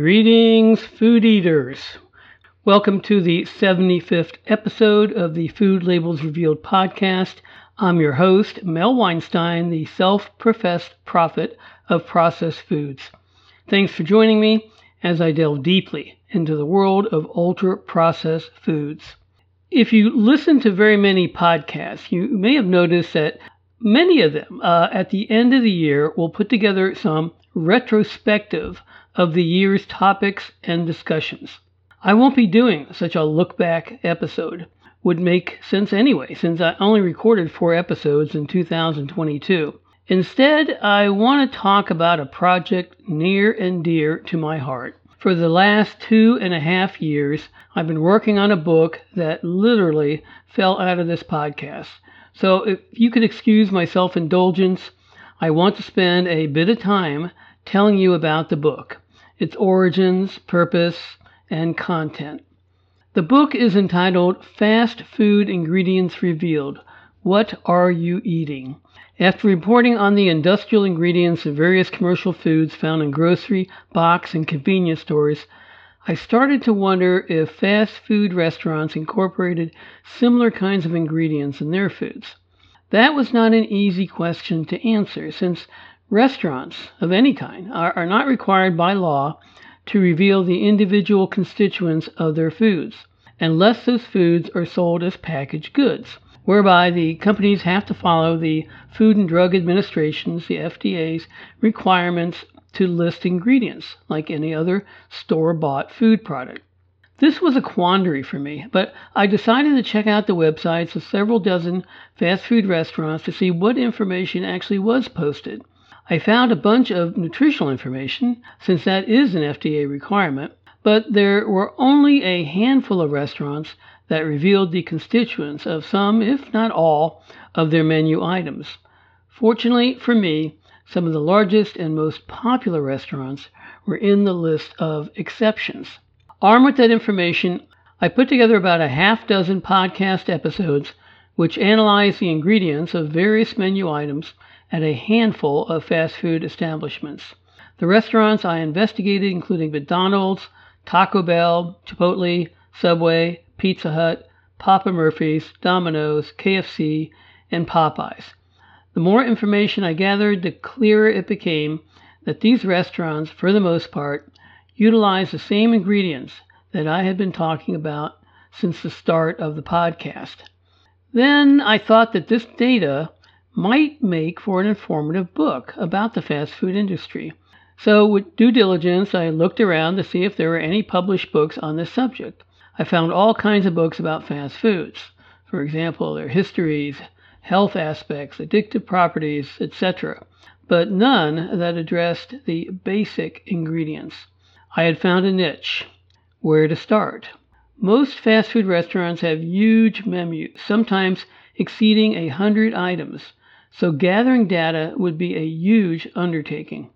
Greetings, food eaters. Welcome to the 75th episode of the Food Labels Revealed podcast. I'm your host, Mel Weinstein, the self professed prophet of processed foods. Thanks for joining me as I delve deeply into the world of ultra processed foods. If you listen to very many podcasts, you may have noticed that many of them uh, at the end of the year will put together some retrospective of the year's topics and discussions. I won't be doing such a look back episode. Would make sense anyway, since I only recorded four episodes in 2022. Instead, I want to talk about a project near and dear to my heart. For the last two and a half years, I've been working on a book that literally fell out of this podcast. So if you could excuse my self indulgence, I want to spend a bit of time telling you about the book its origins, purpose, and content. The book is entitled Fast Food Ingredients Revealed What Are You Eating? After reporting on the industrial ingredients of various commercial foods found in grocery, box, and convenience stores, I started to wonder if fast food restaurants incorporated similar kinds of ingredients in their foods. That was not an easy question to answer, since Restaurants of any kind are, are not required by law to reveal the individual constituents of their foods, unless those foods are sold as packaged goods, whereby the companies have to follow the Food and Drug Administration's, the FDA's, requirements to list ingredients like any other store bought food product. This was a quandary for me, but I decided to check out the websites of several dozen fast food restaurants to see what information actually was posted. I found a bunch of nutritional information, since that is an FDA requirement, but there were only a handful of restaurants that revealed the constituents of some, if not all, of their menu items. Fortunately for me, some of the largest and most popular restaurants were in the list of exceptions. Armed with that information, I put together about a half dozen podcast episodes which analyze the ingredients of various menu items at a handful of fast food establishments. The restaurants I investigated including McDonald's, Taco Bell, Chipotle, Subway, Pizza Hut, Papa Murphy's, Domino's, KFC, and Popeyes. The more information I gathered, the clearer it became that these restaurants, for the most part, utilize the same ingredients that I had been talking about since the start of the podcast. Then I thought that this data might make for an informative book about the fast food industry. So, with due diligence, I looked around to see if there were any published books on this subject. I found all kinds of books about fast foods. For example, their histories, health aspects, addictive properties, etc., but none that addressed the basic ingredients. I had found a niche. Where to start? Most fast food restaurants have huge menus, sometimes exceeding a hundred items. So gathering data would be a huge undertaking.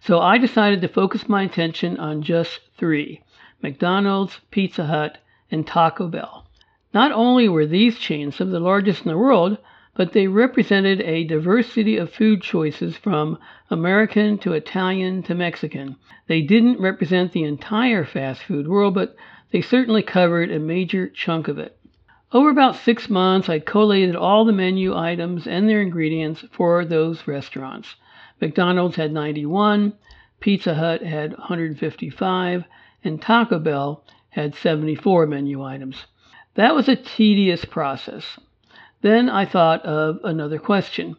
So I decided to focus my attention on just three McDonald's, Pizza Hut, and Taco Bell. Not only were these chains some of the largest in the world, but they represented a diversity of food choices from American to Italian to Mexican. They didn't represent the entire fast food world, but they certainly covered a major chunk of it. Over about six months, I collated all the menu items and their ingredients for those restaurants. McDonald's had 91, Pizza Hut had 155, and Taco Bell had 74 menu items. That was a tedious process. Then I thought of another question.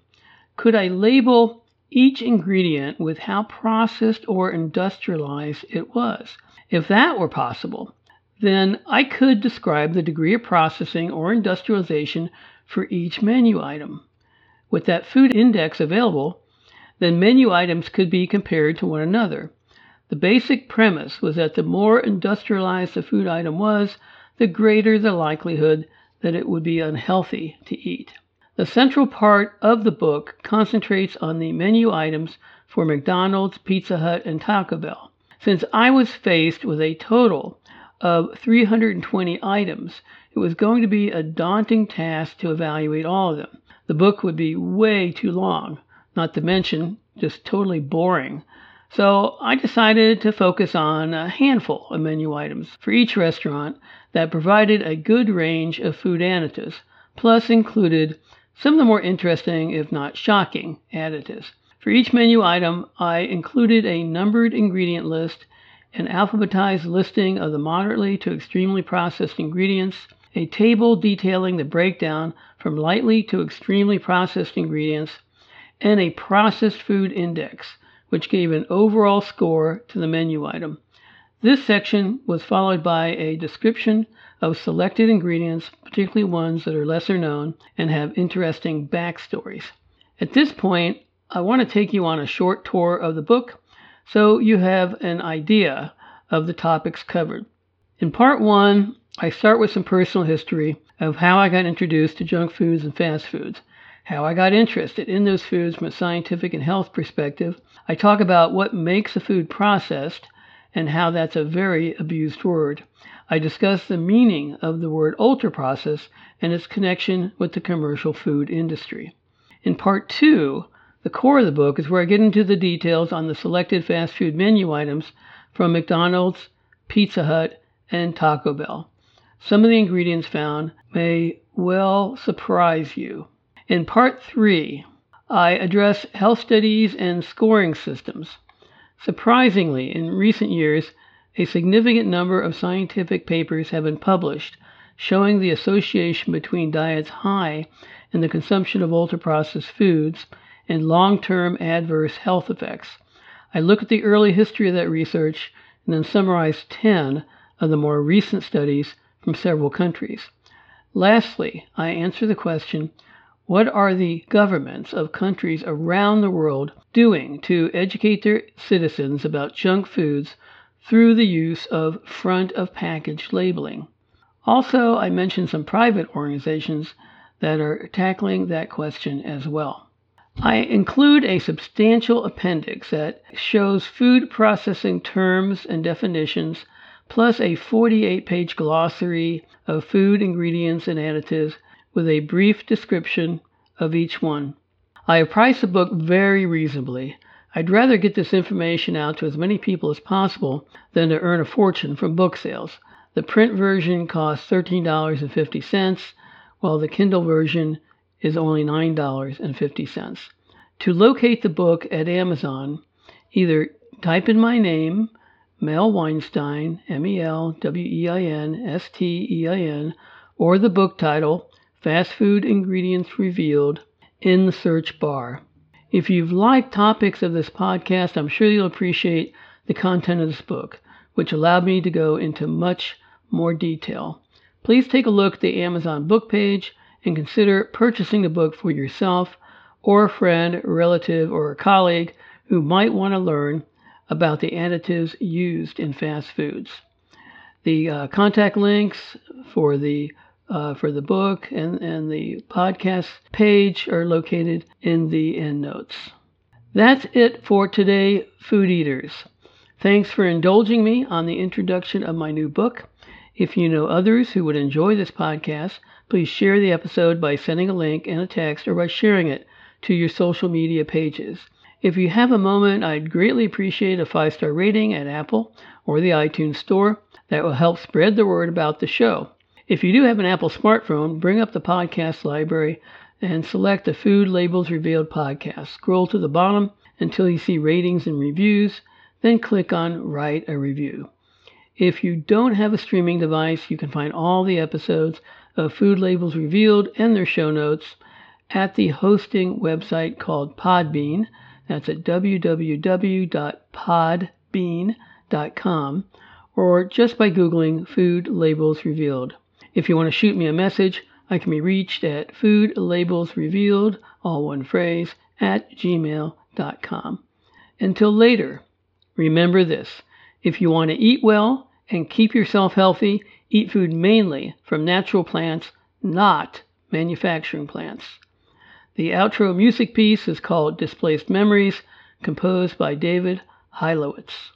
Could I label each ingredient with how processed or industrialized it was? If that were possible, then I could describe the degree of processing or industrialization for each menu item. With that food index available, then menu items could be compared to one another. The basic premise was that the more industrialized the food item was, the greater the likelihood that it would be unhealthy to eat. The central part of the book concentrates on the menu items for McDonald's, Pizza Hut, and Taco Bell. Since I was faced with a total of 320 items. It was going to be a daunting task to evaluate all of them. The book would be way too long, not to mention just totally boring. So I decided to focus on a handful of menu items for each restaurant that provided a good range of food additives, plus included some of the more interesting, if not shocking, additives. For each menu item, I included a numbered ingredient list, an alphabetized listing of the moderately to extremely processed ingredients, a table detailing the breakdown from lightly to extremely processed ingredients, and a processed food index, which gave an overall score to the menu item. This section was followed by a description of selected ingredients, particularly ones that are lesser known and have interesting backstories. At this point, I want to take you on a short tour of the book so you have an idea of the topics covered. In part one, I start with some personal history of how I got introduced to junk foods and fast foods, how I got interested in those foods from a scientific and health perspective. I talk about what makes a food processed and how that's a very abused word. I discuss the meaning of the word ultra processed and its connection with the commercial food industry. In part two, the core of the book is where I get into the details on the selected fast food menu items from McDonald's, Pizza Hut, and Taco Bell. Some of the ingredients found may well surprise you. In part three, I address health studies and scoring systems. Surprisingly, in recent years, a significant number of scientific papers have been published showing the association between diets high in the consumption of ultra processed foods and long term adverse health effects. I look at the early history of that research and then summarize 10 of the more recent studies from several countries. Lastly, I answer the question what are the governments of countries around the world doing to educate their citizens about junk foods through the use of front of package labeling? Also, I mention some private organizations that are tackling that question as well. I include a substantial appendix that shows food processing terms and definitions, plus a 48 page glossary of food ingredients and additives with a brief description of each one. I have priced the book very reasonably. I'd rather get this information out to as many people as possible than to earn a fortune from book sales. The print version costs $13.50, while the Kindle version is only $9.50. To locate the book at Amazon, either type in my name, Mel Weinstein, M E L W E I N S T E I N, or the book title, Fast Food Ingredients Revealed, in the search bar. If you've liked topics of this podcast, I'm sure you'll appreciate the content of this book, which allowed me to go into much more detail. Please take a look at the Amazon book page and consider purchasing the book for yourself or a friend, relative, or a colleague who might want to learn about the additives used in fast foods. The uh, contact links for the uh, for the book and, and the podcast page are located in the end notes. That's it for today, food eaters. Thanks for indulging me on the introduction of my new book. If you know others who would enjoy this podcast, please share the episode by sending a link and a text or by sharing it to your social media pages. If you have a moment, I'd greatly appreciate a five star rating at Apple or the iTunes Store. That will help spread the word about the show. If you do have an Apple smartphone, bring up the podcast library and select the Food Labels Revealed podcast. Scroll to the bottom until you see ratings and reviews, then click on Write a Review. If you don't have a streaming device, you can find all the episodes of Food Labels Revealed and their show notes at the hosting website called Podbean. That's at www.podbean.com or just by Googling Food Labels Revealed. If you want to shoot me a message, I can be reached at Food Labels Revealed, all one phrase, at gmail.com. Until later, remember this if you want to eat well and keep yourself healthy, eat food mainly from natural plants, not manufacturing plants. The outro music piece is called Displaced Memories, composed by David Hilowitz.